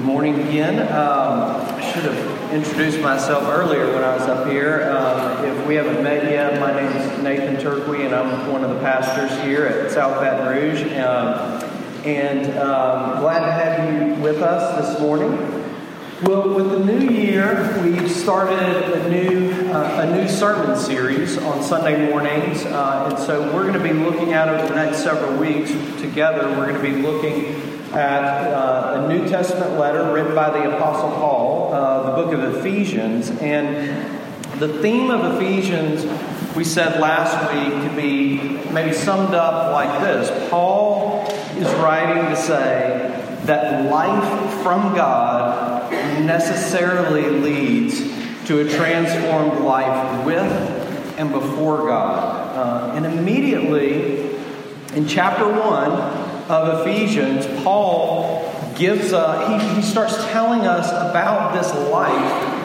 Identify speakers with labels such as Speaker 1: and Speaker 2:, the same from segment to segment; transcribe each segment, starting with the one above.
Speaker 1: Good morning again. Um, I should have introduced myself earlier when I was up here. Um, if we haven't met yet, my name is Nathan Turquie, and I'm one of the pastors here at South Baton Rouge. Um, and um, glad to have you with us this morning. Well, with the new year, we've started a new uh, a new sermon series on Sunday mornings, uh, and so we're going to be looking at over the next several weeks together. We're going to be looking at uh, a New Testament letter written by the Apostle Paul, uh, the book of Ephesians. And the theme of Ephesians, we said last week, could be maybe summed up like this Paul is writing to say that life from God necessarily leads to a transformed life with and before God. Uh, and immediately in chapter 1, of Ephesians, Paul gives, uh, he, he starts telling us about this life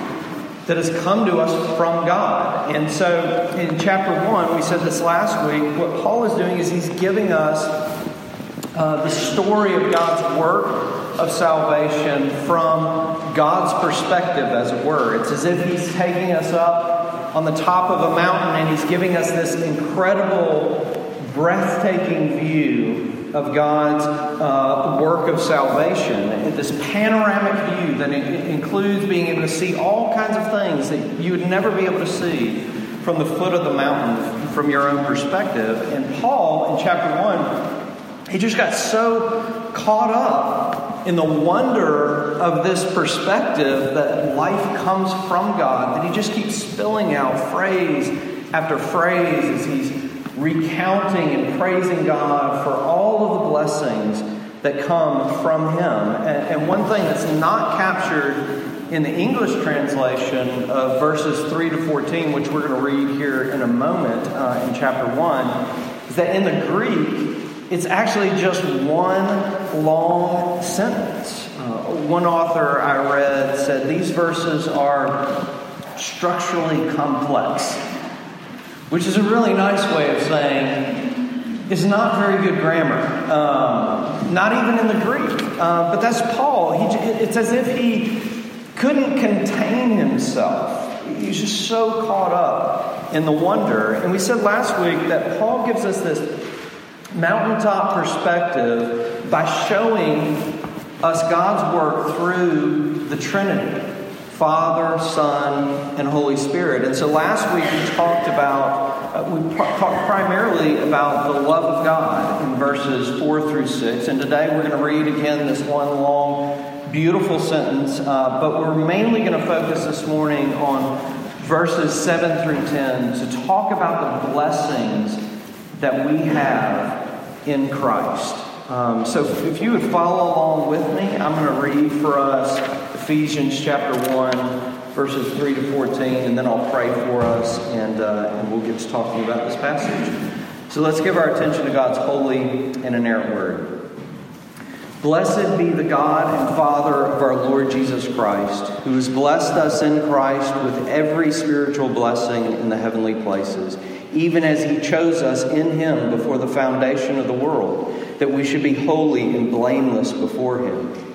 Speaker 1: that has come to us from God. And so in chapter 1, we said this last week, what Paul is doing is he's giving us uh, the story of God's work of salvation from God's perspective, as it were. It's as if he's taking us up on the top of a mountain and he's giving us this incredible, breathtaking view of God's uh, work of salvation. This panoramic view that includes being able to see all kinds of things that you would never be able to see from the foot of the mountain from your own perspective. And Paul, in chapter 1, he just got so caught up in the wonder of this perspective that life comes from God that he just keeps spilling out phrase after phrase as he's recounting and praising God for all of the blessings that come from Him. And, and, one thing that's not captured in the English translation of verses 3 to 14, which we're going to read here in a moment uh, in chapter 1, is that in the Greek, it's actually just one long sentence. Uh, one author I read said these verses are structurally complex which is a really nice way of saying it's not very good grammar, um, not even in the Greek. Uh, but that's Paul. He, it's as if he couldn't contain himself. He's just so caught up in the wonder. And we said last week that Paul gives us this mountaintop perspective by showing us God's work through the Trinity. Father, Son, and Holy Spirit. And so last week we talked about, uh, we talked primarily about the love of God in verses 4 through 6. And today we're going to read again this one long, beautiful sentence. Uh, but we're mainly going to focus this morning on verses 7 through 10 to talk about the blessings that we have in Christ. Um, so if you would follow along with me, I'm going to read for us Ephesians chapter 1, verses 3 to 14, and then I'll pray for us and, uh, and we'll get to talking about this passage. So let's give our attention to God's holy and inerrant word. Blessed be the God and Father of our Lord Jesus Christ, who has blessed us in Christ with every spiritual blessing in the heavenly places, even as he chose us in him before the foundation of the world, that we should be holy and blameless before him.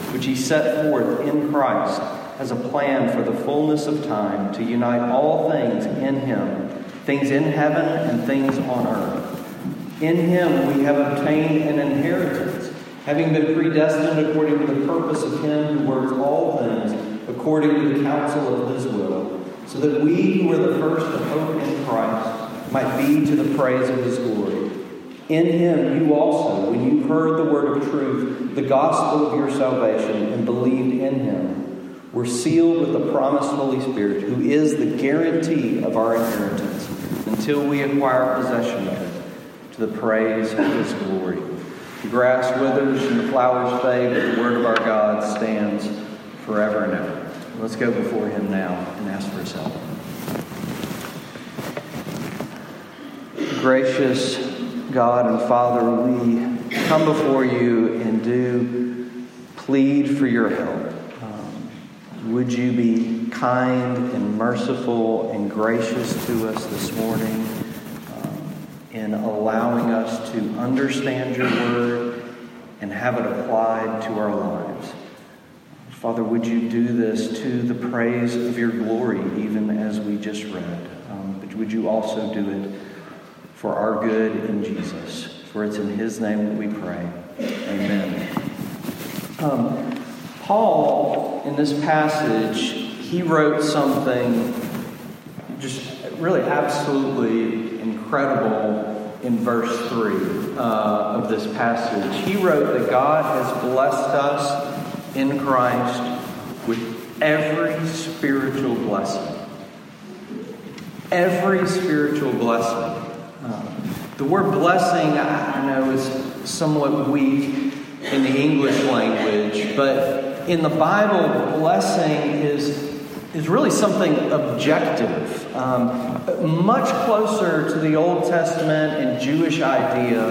Speaker 1: which he set forth in Christ as a plan for the fullness of time to unite all things in him, things in heaven and things on earth. In him we have obtained an inheritance, having been predestined according to the purpose of him who works all things according to the counsel of his will, so that we who were the first to hope in Christ might be to the praise of his glory. In him you also, when you heard the word of truth, the gospel of your salvation, and believed in him, were sealed with the promised Holy Spirit, who is the guarantee of our inheritance until we acquire possession of it, to the praise of his glory. The grass withers and the flowers fade, but the word of our God stands forever and ever. Let's go before Him now and ask for His help. Gracious God and Father, we come before you and do plead for your help. Um, would you be kind and merciful and gracious to us this morning um, in allowing us to understand your word and have it applied to our lives? Father, would you do this to the praise of your glory, even as we just read? Um, but would you also do it for our good in Jesus? For it's in his name that we pray. Amen. Um, Paul, in this passage, he wrote something just really absolutely incredible in verse 3 uh, of this passage. He wrote that God has blessed us in Christ with every spiritual blessing. Every spiritual blessing. The word blessing, I know, is somewhat weak in the English language, but in the Bible, blessing is, is really something objective, um, much closer to the Old Testament and Jewish idea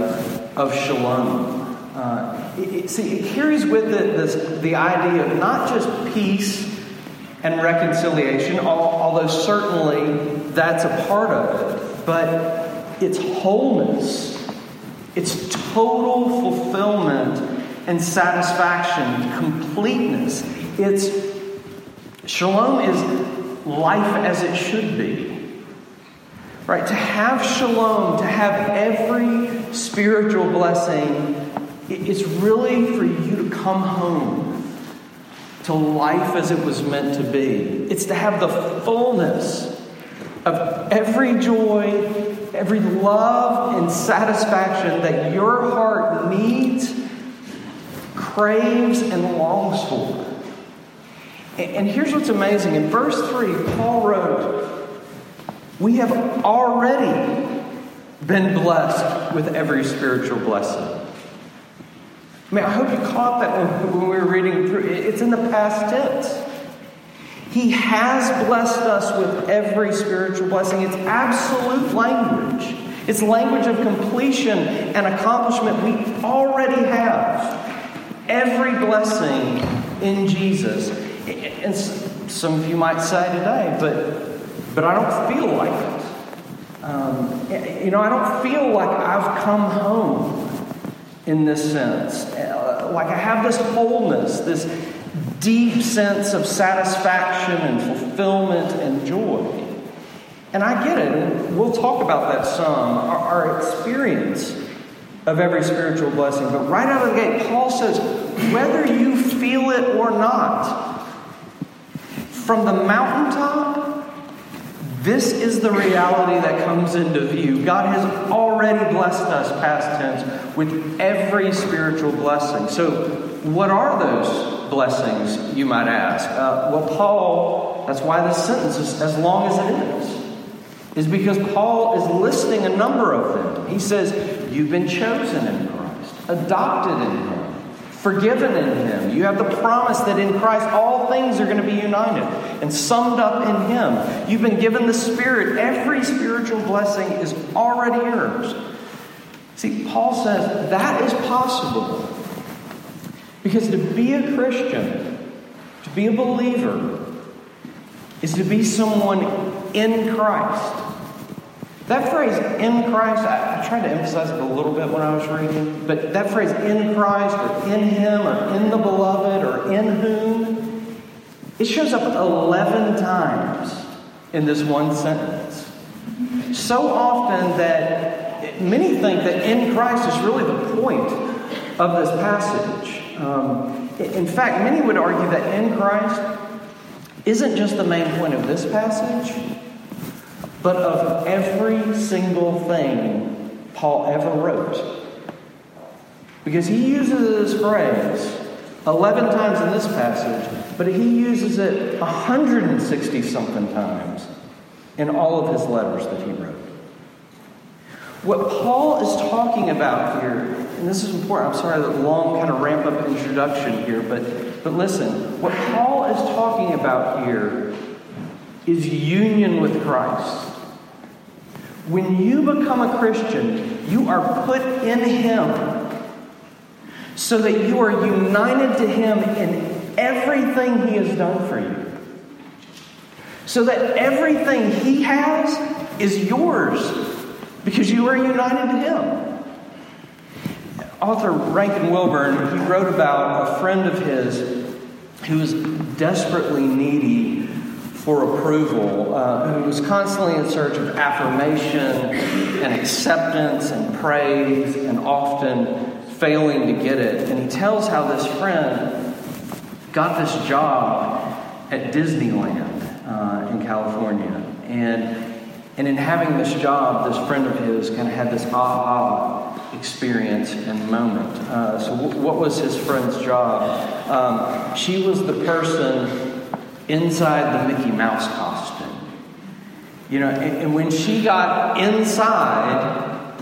Speaker 1: of shalom. Uh, it, see, it carries with it this, the idea of not just peace and reconciliation, although certainly that's a part of it, but it's wholeness, it's total fulfillment and satisfaction, completeness. It's shalom is life as it should be. Right? To have shalom, to have every spiritual blessing it's really for you to come home to life as it was meant to be. It's to have the fullness of every joy, every love and satisfaction that your heart needs, craves, and longs for. And here's what's amazing. In verse 3, Paul wrote, We have already been blessed with every spiritual blessing. I mean, I hope you caught that when, we were reading through. It's in the past tense. He has blessed us with every spiritual blessing. It's absolute language. It's language of completion and accomplishment. We already have every blessing in Jesus. And some of you might say today, but but I don't feel like it. Um, you know, I don't feel like I've come home in this sense. Uh, like I have this wholeness, this deep sense of satisfaction and fulfillment and joy. And I get it. And we'll talk about that some, our, our experience of every spiritual blessing. But right out of the gate, Paul says, whether you feel it or not, from the mountaintop this is the reality that comes into view. God has already blessed us, past tense, with every spiritual blessing. So, what are those blessings, you might ask? Uh, well, Paul, that's why this sentence is as long as it is, is because Paul is listing a number of them. He says, You've been chosen in Christ, adopted in Him forgiven in Him. You have the promise that in Christ all things are going to be united and summed up in Him. You've been given the Spirit. Every spiritual blessing is already yours. See, Paul says that is possible because to be a Christian, to be a believer, is to be someone in Christ. That phrase, in Christ, I, I, tried to emphasize it a little bit when I was reading, but that phrase, in Christ, or in Him, or in the beloved, or in whom, it shows up 11 times in this one sentence. So often that many think that in Christ is really the point of this passage. Um, in fact, many would argue that in Christ isn't just the main point of this passage but of every single thing Paul ever wrote. Because he uses this phrase 11 times in this passage, but he uses it 160 something times in all of his letters that he wrote. What Paul is talking about here, and this is important, I'm sorry that long kind of ramp up introduction here, but, but listen, what Paul is talking about here is union with Christ. When you become a Christian, you are put in Him so that you are united to Him in everything He has done for you. So that everything He has is yours because you are united to Him. Author Rankin Wilbourne, he wrote about a friend of his who was desperately needy for approval, uh, who was constantly in search of affirmation and acceptance and praise, and often failing to get it. And he tells how this friend got this job at Disneyland uh, in California. And and in having this job, this friend of his kind of had this aha experience and moment. Uh, so, w- what was his friend's job? Um, she was the person inside the Mickey Mouse costume. You know, and, and when she got inside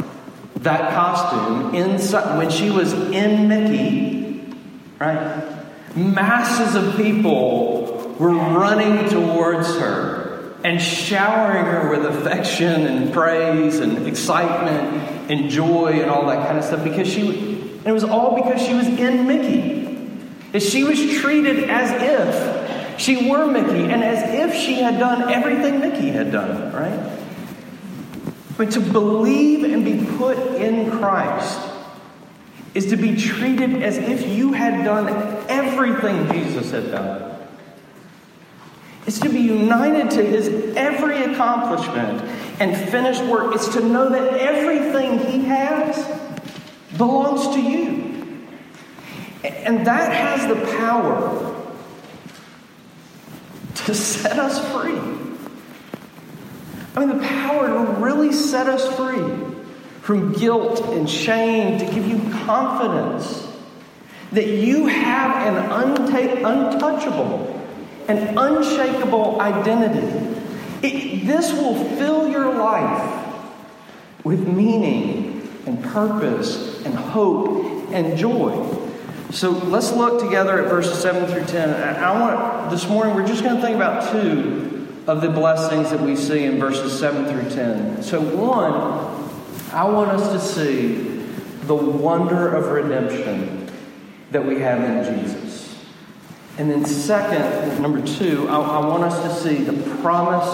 Speaker 1: that costume, inside when she was in Mickey, right? Masses of people were running towards her and showering her with affection and praise and excitement and joy and all that kind of stuff because she and it was all because she was in Mickey. That she was treated as if she were Mickey and as if she had done everything Mickey had done, right? But to believe and be put in Christ is to be treated as if you had done everything Jesus had done. It's to be united to his every accomplishment and finished work. It's to know that everything he has belongs to you. And that has the power to set us free. I mean, the power to really set us free from guilt and shame, to give you confidence that you have an unta- untouchable an unshakable identity. It, this will fill your life with meaning and purpose and hope and joy. So let's look together at verses 7 through 10. I want this morning we're just going to think about two of the blessings that we see in verses 7 through 10. So one, I want us to see the wonder of redemption that we have in Jesus. And then, second, number two, I, I, want us to see the promise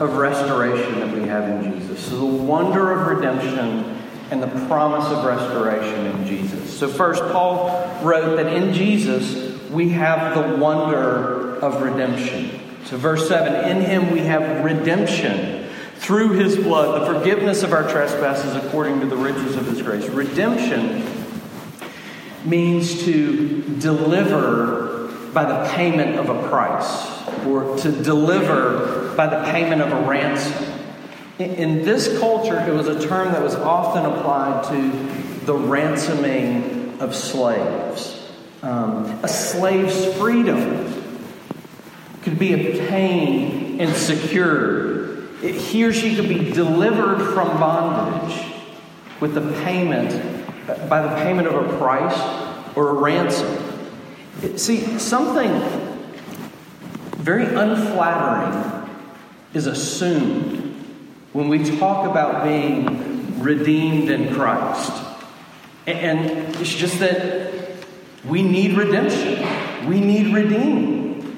Speaker 1: of restoration that we have in Jesus. So, the wonder of redemption and the promise of restoration in Jesus. So, first, Paul wrote that in Jesus we have the wonder of redemption. So, verse 7 In him we have redemption through his blood, the forgiveness of our trespasses according to the riches of his grace. Redemption means to deliver by the payment of a price or to deliver by the payment of a ransom. In this culture, it was a term that was often applied to the ransoming of slaves. Um, a slave's freedom could be obtained and secured. he or she could be delivered from bondage with the payment, by the payment of a price or a ransom. See, something very unflattering is assumed when we talk about being redeemed in Christ. And it's just that we need redemption, we need redeeming.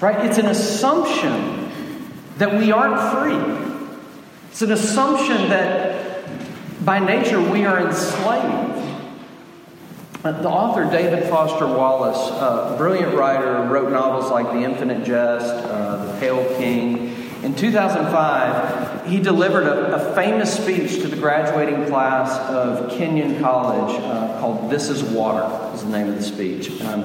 Speaker 1: Right? It's an assumption that we aren't free. It's an assumption that by nature we are enslaved. The author, David Foster Wallace, a brilliant writer, wrote novels like The Infinite Jest, uh, The Pale King. In 2005, he delivered a, a, famous speech to the graduating class of Kenyon College uh, called This is Water, is the name of the speech. Um,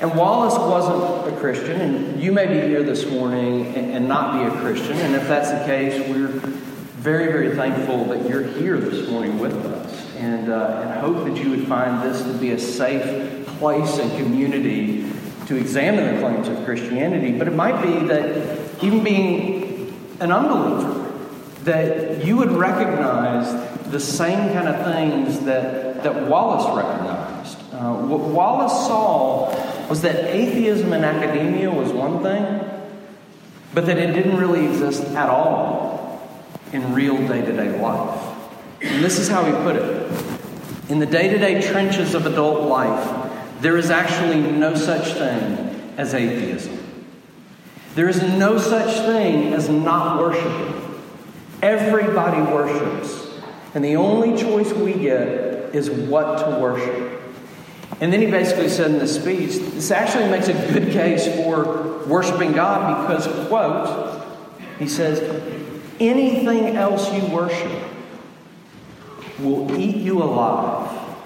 Speaker 1: and Wallace wasn't a Christian, and you may be here this morning and, and not be a Christian. And if that's the case, we're very, very thankful that you're here this morning with us and, uh, and hope that you would find this to be a safe place and community to examine the claims of Christianity. But it might be that even being an unbeliever, that you would recognize the same kind of things that, that Wallace recognized. Uh, what Wallace saw was that atheism in academia was one thing, but that it didn't really exist at all in real day to day life. And this is how he put it In the day to day trenches of adult life, there is actually no such thing as atheism. There is no such thing as not worshiping. Everybody worships. And the only choice we get is what to worship. And then he basically said in the speech, this actually makes a good case for worshiping God because, quote, he says, anything else you worship will eat you alive.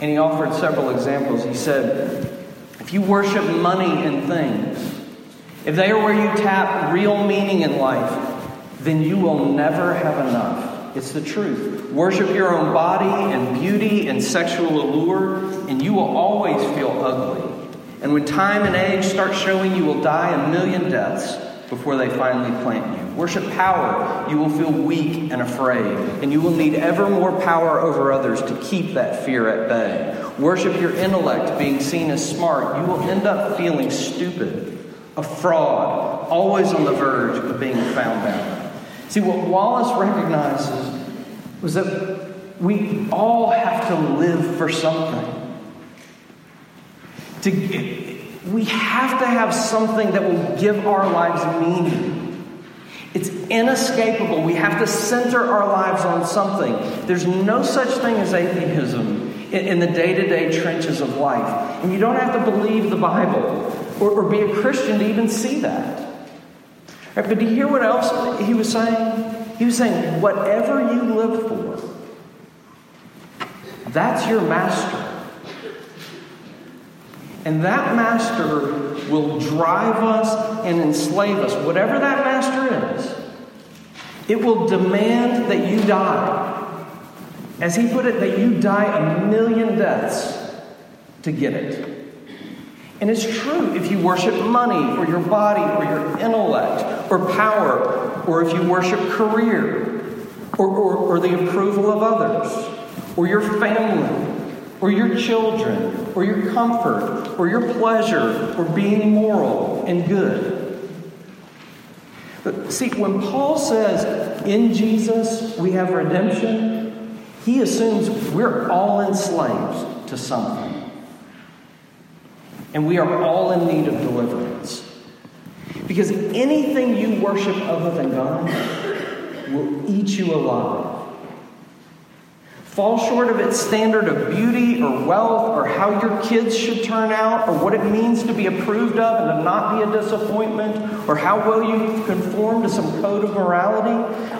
Speaker 1: And he offered several examples. He said, if you worship money and things, if they are where you tap real meaning in life, then you will never have enough. It's the truth. Worship your own body and beauty and sexual allure, and you will always feel ugly. And when time and age start showing, you will die a million deaths before they finally plant you. Worship power, you will feel weak and afraid, and you will need ever more power over others to keep that fear at bay. Worship your intellect, being seen as smart, you will end up feeling stupid, a fraud, always on the verge of being found out. See, what Wallace recognizes was that we all have to live for something. To, we have to have something that will give our lives meaning. It's inescapable. We have to center our lives on something. There's no such thing as atheism in, in the day to day trenches of life. And you don't have to believe the Bible or, or be a Christian to even see that. Right, but do you hear what else he was saying? He was saying, whatever you live for, that's your master. And that master will drive us and enslave us, whatever that master is. It will demand that you die. As he put it, that you die a million deaths to get it. And it's true if you worship money or your body or your intellect or power, or if you worship career or, or, or the approval of others, or your family, or your children, or your comfort, or your pleasure, or being moral and good. But see, when Paul says in Jesus we have redemption, he assumes we're all enslaved to something. And we are all in need of deliverance. Because anything you worship other than God will eat you alive. Fall short of its standard of beauty or wealth or how your kids should turn out or what it means to be approved of and to not be a disappointment or how well you conform to some code of morality.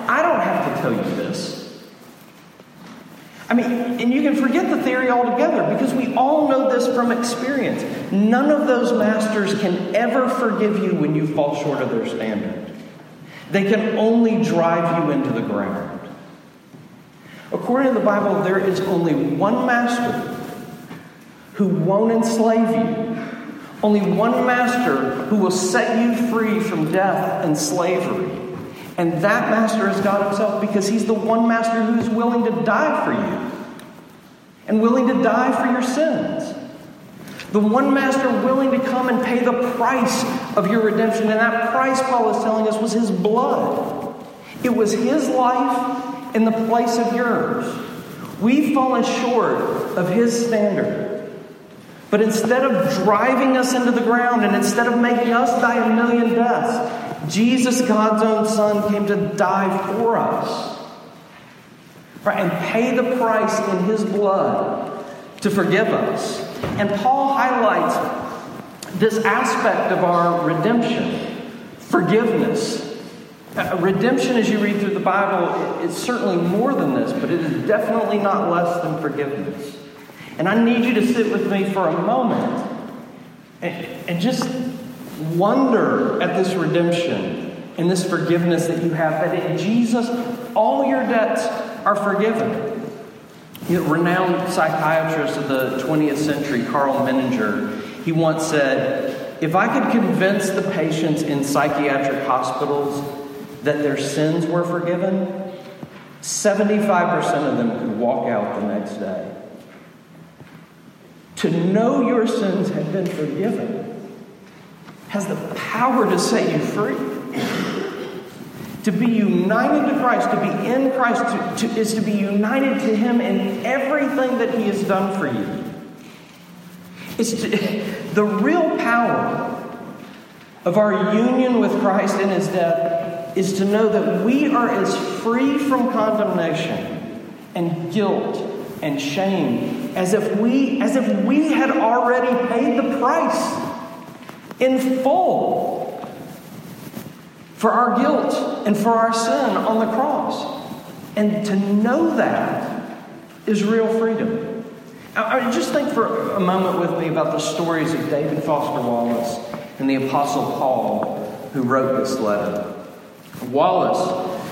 Speaker 1: I don't have to tell you this. I mean, and you can forget the theory altogether because we all know this from experience. None of those masters can ever forgive you when you fall short of their standard. They can only drive you into the ground. According to the Bible, there is only one master who won't enslave you, only one master who will set you free from death and slavery. And that master is God Himself because He's the one master who's willing to die for you and willing to die for your sins. The one master willing to come and pay the price of your redemption. And that price, Paul is telling us, was His blood. It was His life in the place of yours. We've fallen short of His standard. But instead of driving us into the ground and instead of making us die a million deaths, Jesus, God's own Son, came to die for us. Right, and pay the price in his blood to forgive us. And Paul highlights this aspect of our redemption forgiveness. Uh, redemption, as you read through the Bible, is certainly more than this, but it is definitely not less than forgiveness. And I need you to sit with me for a moment and, and just wonder at this redemption and this forgiveness that you have, that in Jesus, all your debts are forgiven. You know, renowned psychiatrist of the 20th century, Karl Menninger, he once said, If I could convince the patients in psychiatric hospitals that their sins were forgiven, 75% of them could walk out the next day. to know your sins have been forgiven, has the power to set you free. To be united to Christ, to be in Christ, to, to, is to be united to Him in everything that He has done for you. It's to, the real power of our union with Christ in His death is to know that we are as free from condemnation and guilt and shame as if we as if we had already paid the price in full for our guilt and for our sin on the cross. And to know that is real freedom. I, just think for a moment with me about the stories of David Foster Wallace and the Apostle Paul who wrote this letter. Wallace,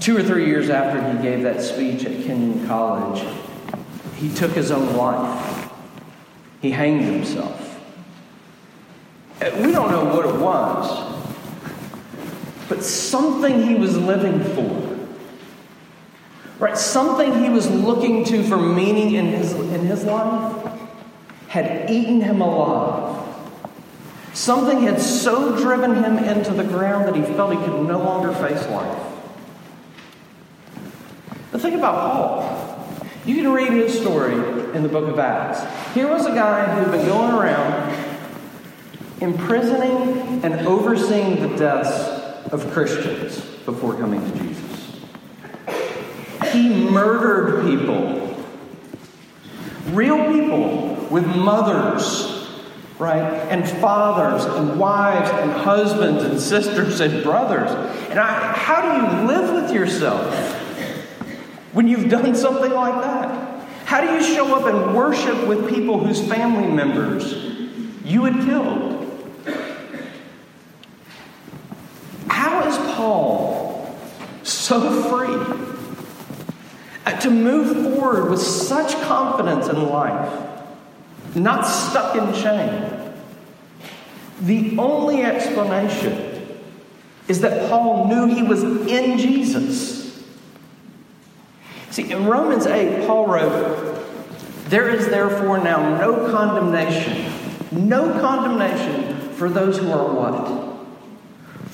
Speaker 1: two or three years after he gave that speech at Kenyon College, he took his own life. He hanged himself. We don't know what it was, but something he was living for. Right? Something he was looking to for meaning in his, in his life had eaten him alive. Something had so driven him into the ground that he felt he could no longer face life. But think about Paul. You can read his story in the book of Acts. Here was a guy who'd been going around imprisoning and overseeing the deaths of Christians before coming to Jesus. He murdered people, real people with mothers, right? And fathers and wives and husbands and sisters and brothers. And I, how do you live with yourself when you've done something like that? How do you show up and worship with people whose family members you had killed? Paul so free to move forward with such confidence in life, not stuck in shame. The only explanation is that Paul knew he was in Jesus. See, in Romans 8, Paul wrote, There is therefore now no condemnation, no condemnation for those who are what?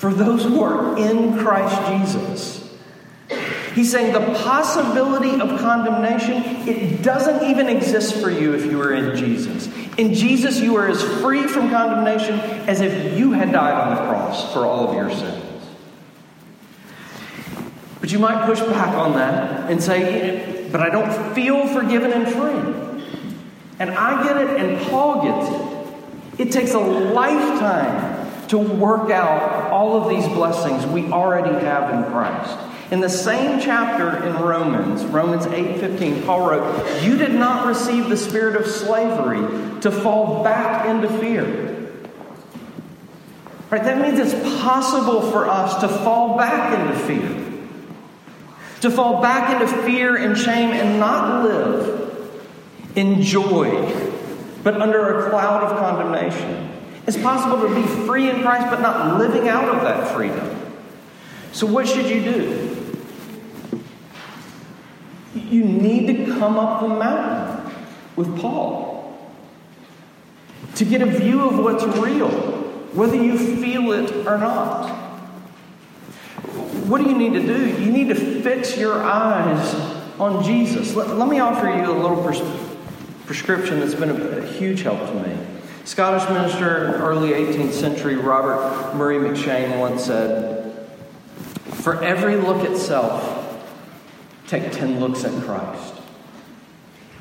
Speaker 1: For those who are in Christ Jesus. He's saying the possibility of condemnation, it doesn't even exist for you if you are in Jesus. In Jesus, you are as free from condemnation as if you had died on the cross for all of your sins. But you might push back on that and say, but I don't feel forgiven and free. And I get it, and Paul gets it. It takes a lifetime to work out all of these blessings we already have in Christ. In the same chapter in Romans, Romans 8:15, Paul wrote, "You did not receive the spirit of slavery to fall back into fear." Right? That means it's possible for us to fall back into fear. To fall back into fear and shame and not live in joy, but under a cloud of condemnation. It's possible to be free in Christ, but not living out of that freedom. So, what should you do? You need to come up the mountain with Paul to get a view of what's real, whether you feel it or not. What do you need to do? You need to fix your eyes on Jesus. Let, let me offer you a little pres- prescription that's been a, a huge help to me. Scottish minister, early 18th century Robert Murray M'Cheyne once said, For every look at self, take 10 looks at Christ.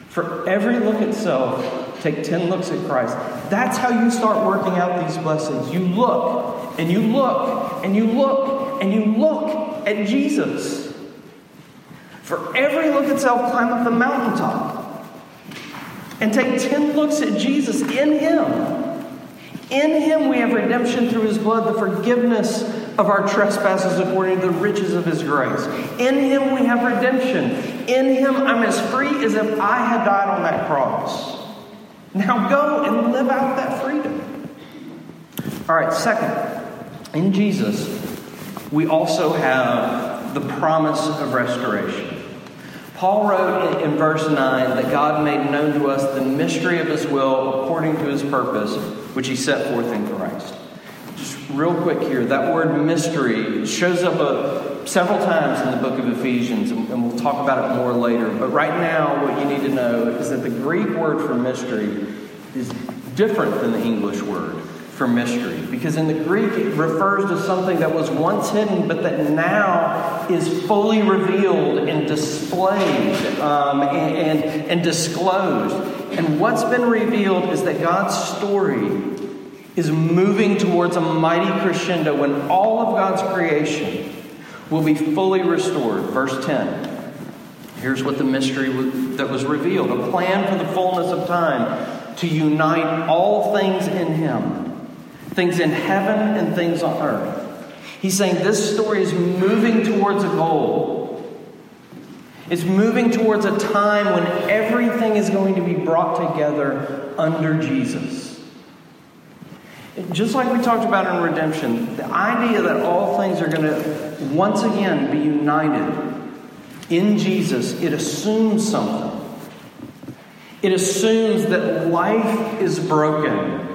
Speaker 1: For every look at self, take 10 looks at Christ. That's how you start working out these blessings. You look, and you look, and you look, and you look at Jesus. For every look at self, climb up the mountaintop and take 10 looks at Jesus in Him. In Him we have redemption through His blood, the forgiveness of our trespasses according to the riches of His grace. In Him we have redemption. In Him I'm as free as if I had died on that cross. Now go and live out that freedom. All right, second, in Jesus, we also have the promise of restoration. Paul wrote in, in verse 9 that God made known to us the mystery of his will according to his purpose, which he set forth in Christ. Just real quick here, that word mystery shows up a, several times in the book of Ephesians, and, and we'll talk about it more later. But right now, what you need to know is that the Greek word for mystery is different than the English word for mystery. Because in the Greek, it refers to something that was once hidden, but that now is fully revealed and displayed um, and, and, and disclosed. And what's been revealed is that God's story is moving towards a mighty crescendo when all of God's creation will be fully restored. Verse 10. Here's what the mystery that was revealed a plan for the fullness of time to unite all things in Him, things in heaven and things on earth. He's saying this story is moving towards a goal. It's moving towards a time when everything is going to be brought together under Jesus. Just like we talked about in redemption, the idea that all things are going to once again be united in Jesus, it assumes something. It assumes that life is broken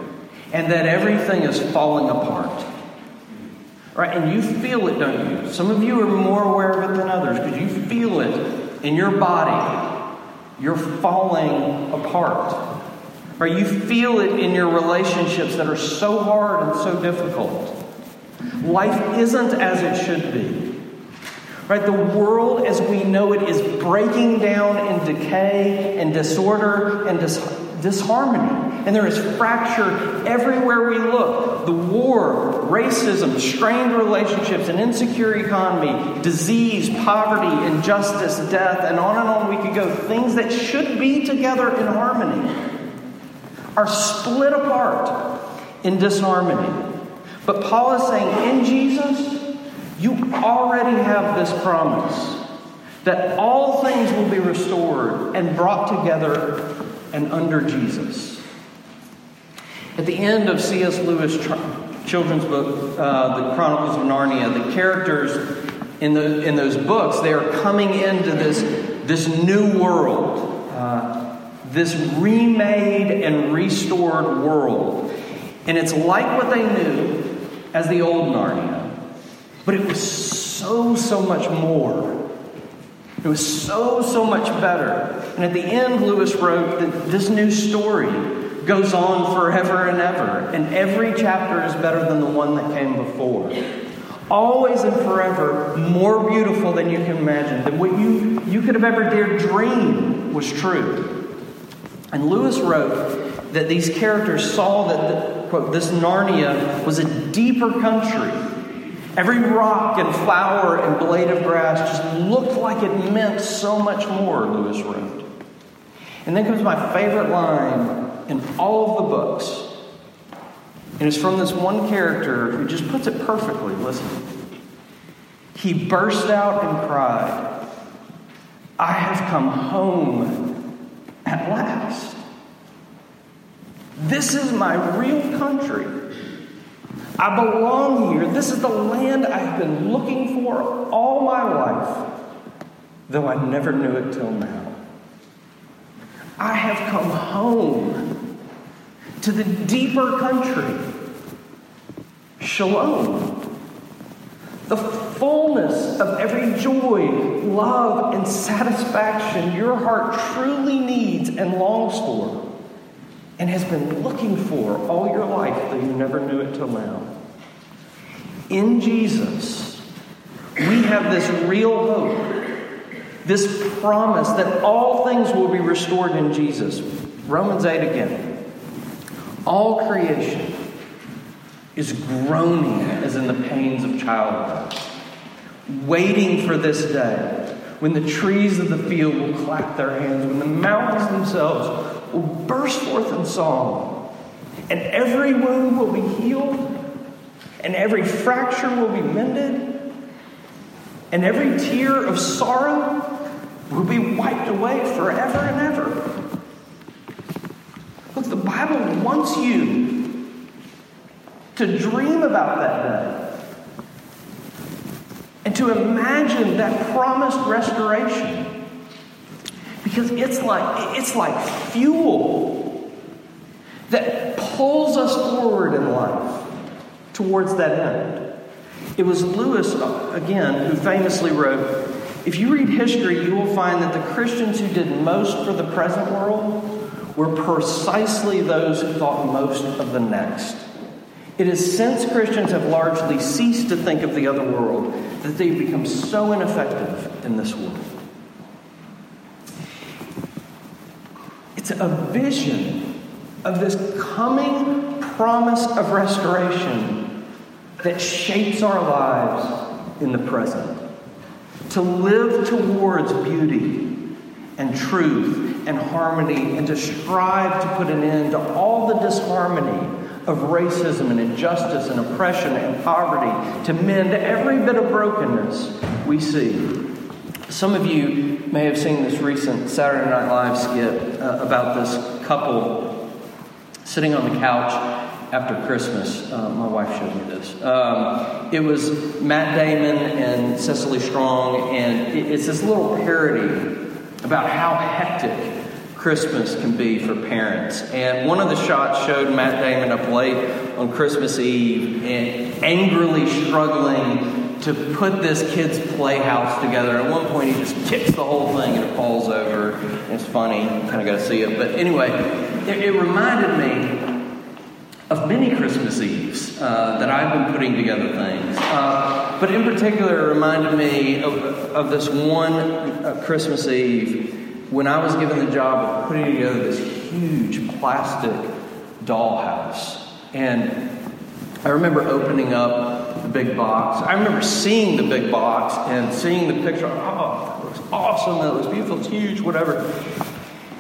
Speaker 1: and that everything is falling apart. Right? And you feel it, don't you? Some of you are more aware of it than others because you feel it in your body. You're falling apart. Right? you feel it in your relationships that are so hard and so difficult. Life isn't as it should be. Right? The world as we know it is breaking down in decay and disorder and dis- disharmony. And there is fracture everywhere we look. The war, racism, strained relationships, an insecure economy, disease, poverty, injustice, death, and on and on we could go. Things that should be together in harmony are split apart in disharmony. But Paul is saying, in Jesus, you already have this promise that all things will be restored and brought together and under Jesus. At the end of C.S. Lewis' children's book, uh, The Chronicles of Narnia, the characters in, the, in those books, they are coming into this, this new world. Uh, this remade and restored world. And it's like what they knew as the old Narnia, but it was so, so much more. It was so, so much better. And at the end, Lewis wrote that this new story goes on forever and ever, and every chapter is better than the one that came before. Always and forever more beautiful than you can imagine, than what you, you could have ever dared dream was true. And Lewis wrote that these characters saw that, the, quote, this Narnia was a deeper country. Every rock and flower and blade of grass just looked like it meant so much more, Lewis wrote. And then comes my favorite line in all of the books. And it's from this one character who just puts it perfectly. Listen. He burst out and cried, I have come home at last. This is my real country. I belong here. This is the land I've been looking for all my life, though I never knew it till now. I have come home to the deeper country. Shalom. The fullness of every joy, love, and satisfaction your heart truly needs and longs for and has been looking for all your life, though you never knew it till now. In Jesus, we have this real hope, this promise that all things will be restored in Jesus. Romans 8 again. All creation is groaning as in the pains of childbirth waiting for this day when the trees of the field will clap their hands, when the mountains themselves will burst forth in song, and every wound will be healed, and every fracture will be mended, and every tear of sorrow will be wiped away forever and ever. The Bible wants you to dream about that day and to imagine that promised restoration. because it's like, it's like fuel that pulls us forward in life towards that end. It was Lewis, uh, again, who famously wrote If you read history, you will find that the Christians who did most for the present world were precisely those who thought most of the next. It is since Christians have largely ceased to think of the other world that they've become so ineffective in this world. It's a vision of this coming promise of restoration that shapes our lives in the present. To live towards beauty and truth and harmony and to strive to put an end to all the disharmony of racism and injustice and oppression and poverty, to mend every bit of brokenness we see. Some of you may have seen this recent Saturday Night Live skit uh, about this couple sitting on the couch after Christmas. Uh, my wife showed me this. Um, it was Matt Damon and Cecily Strong, and it's this little parody about how hectic Christmas can be for parents. And one of the shots showed Matt Damon up late on Christmas Eve and angrily struggling to put this kid's playhouse together. At one point, he just kicks the whole thing and it falls over. It's funny, kind of got to see it. But anyway, it, reminded me of many Christmas Eves uh, that I've been putting together things. Uh, but in particular, it reminded me of, of this one uh, Christmas Eve when I was given the job of putting together this huge plastic dollhouse. And I remember opening up the big box. I remember seeing the big box and seeing the picture. Oh, it was awesome. That was beautiful. It's huge, whatever.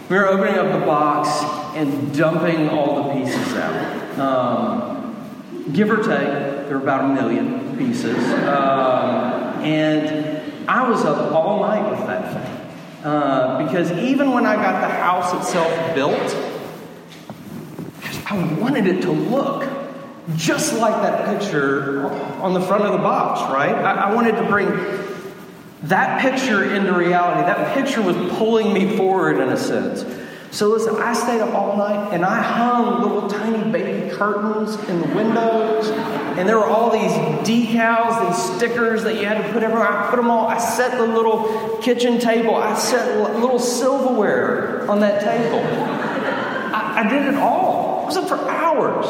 Speaker 1: We were opening up the box and dumping all the pieces out. Um, give or take, there were about a million pieces. Um, and I was up all night with that thing. Uh, because even when I got the house itself built, I wanted it to look just like that picture on the front of the box, right? I, I wanted to bring that picture into reality. That picture was pulling me forward in a sense. So listen, I stayed up all night and I hung little tiny baby curtains in the windows. And there were all these decals, these stickers that you had to put everywhere. I put them all, I set the little kitchen table, I set little silverware on that table. I, I did it all. I was up for hours.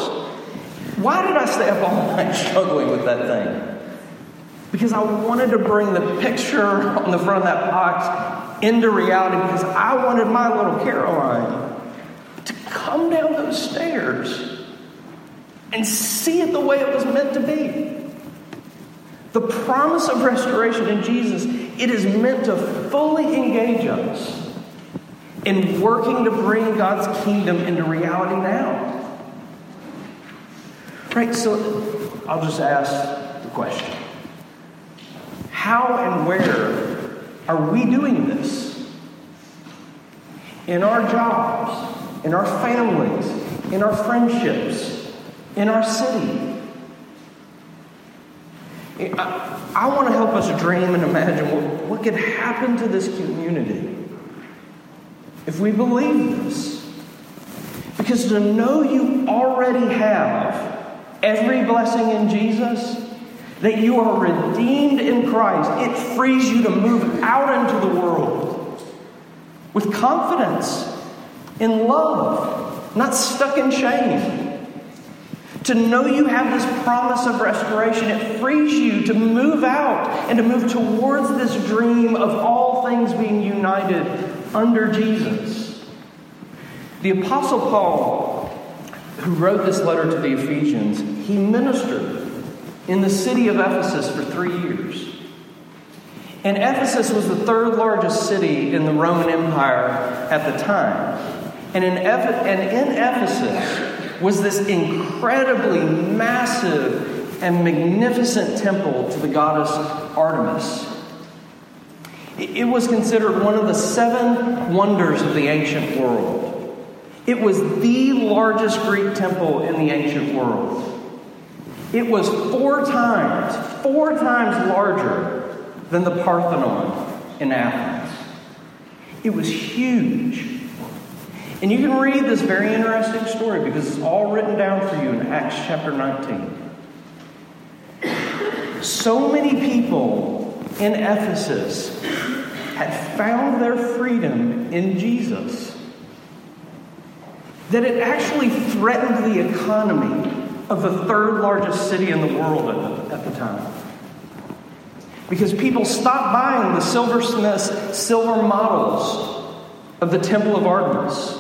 Speaker 1: Why did I stay up all night struggling with that thing? Because I wanted to bring the picture on the front of that box into reality because I wanted my little Caroline to come down those stairs and see it the way it was meant to be. The promise of restoration in Jesus, it is meant to fully engage us in working to bring God's kingdom into reality now. Right, so I'll just ask the question How and where are we doing this? In our jobs, in our families, in our friendships, in our city. I, I want to help us dream and imagine what, what could happen to this community if we believe this. Because to know you already have every blessing in Jesus that you are redeemed in Christ, it frees you to move out into the world with confidence, in love, not stuck in shame. To know you have this promise of restoration, it frees you to move out and to move towards this dream of all things being united under Jesus. The Apostle Paul, who wrote this letter to the Ephesians, he ministered in the city of Ephesus for three years. And Ephesus was the third largest city in the Roman Empire at the time. And in, Ephesus was this incredibly massive and magnificent temple to the goddess Artemis. It was considered one of the seven wonders of the ancient world. It was the largest Greek temple in the ancient world. It was four times, four times larger than the Parthenon in Athens. It was huge. And you can read this very interesting story because it's all written down for you in Acts chapter 19. So many people in Ephesus had found their freedom in Jesus that it actually threatened the economy of the third largest city in the world at the, time. Because people stopped buying the silversmiths' silver models of the Temple of Artemis.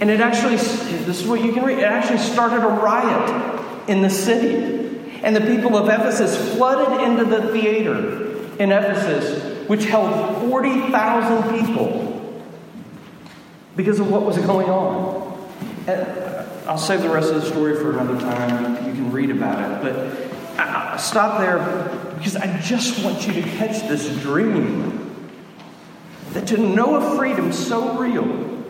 Speaker 1: And it actually, this is what you can read, it actually started a riot in the city. And the people of Ephesus flooded into the theater in Ephesus, which held 40,000 people because of what was going on. I'll save the rest of the story for another time. You can read about it. But I, stop there because I just want you to catch this dream that to know a freedom so real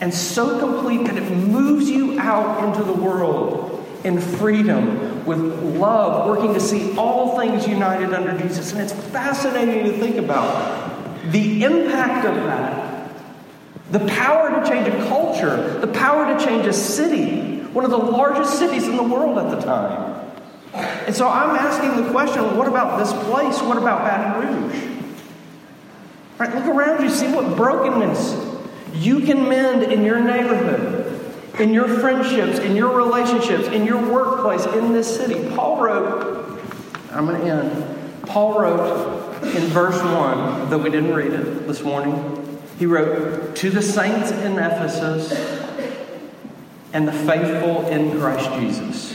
Speaker 1: and so complete that it moves you out into the world in freedom with love, working to see all things united under Jesus. And it's fascinating to think about the impact of that the power to change a culture, the power to change a city, one of the largest cities in the world at the time. And so I'm asking the question what about this place? What about Baton Rouge? Right, look around you, see what brokenness you can mend in your neighborhood, in your friendships, in your relationships, in your workplace, in this city. Paul wrote, I'm going to end. Paul wrote in verse 1, though we didn't read it this morning, he wrote, To the saints in Ephesus and the faithful in Christ Jesus.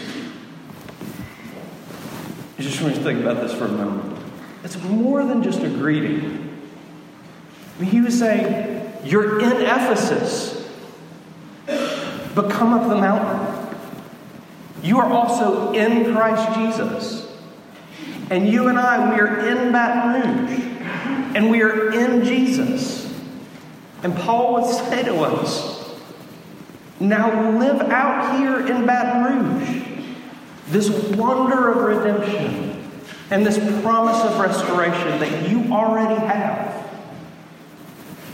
Speaker 1: I just want you to think about this for a moment. It's more than just a greeting. I mean, he was saying, You're in Ephesus, but come up the mountain. You are also in Christ Jesus. And you and I, we are in Baton Rouge, and we are in Jesus. And Paul would say to us, now live out here in Baton Rouge this wonder of redemption and this promise of restoration that you already have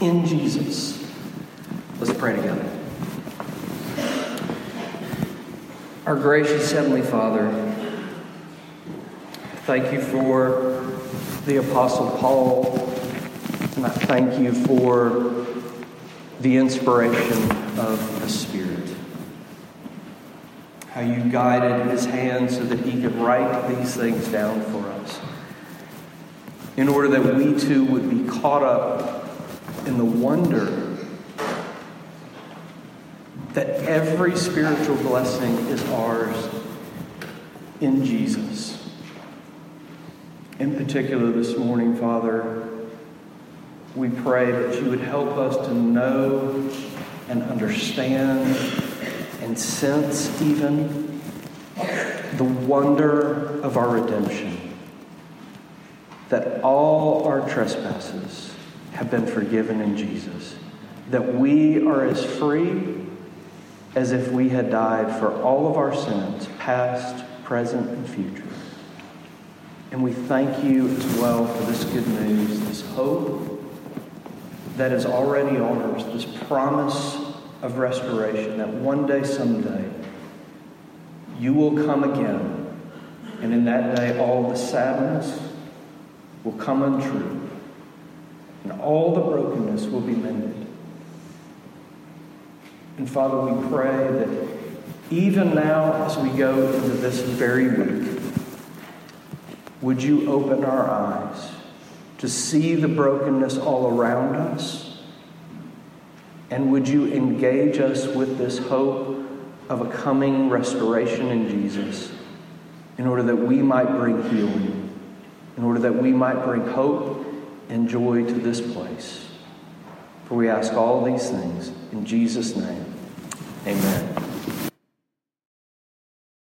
Speaker 1: in Jesus. Let's pray together. Our gracious Heavenly Father, thank you for the Apostle Paul, and I thank you for the inspiration of the Spirit. How you guided his hand so that he could write these things down for us. In order that we too would be caught up in the wonder that every spiritual blessing is ours in Jesus. In particular, this morning, Father, we pray that you would help us to know and understand and sense even the wonder of our redemption. That all our trespasses have been forgiven in Jesus. That we are as free as if we had died for all of our sins, past, present, and future. And we thank you as well for this good news, this hope that is already ours, this promise of restoration, that one day, someday, you will come again. And in that day, all the sadness will come untrue, and all the brokenness will be mended. And Father, we pray that even now, as we go into this very week, would you open our eyes? To see the brokenness all around us? And would you engage us with this hope of a coming restoration in Jesus in order that we might bring healing, in order that we might bring hope and joy to this place? For we ask all these things in Jesus' name. Amen.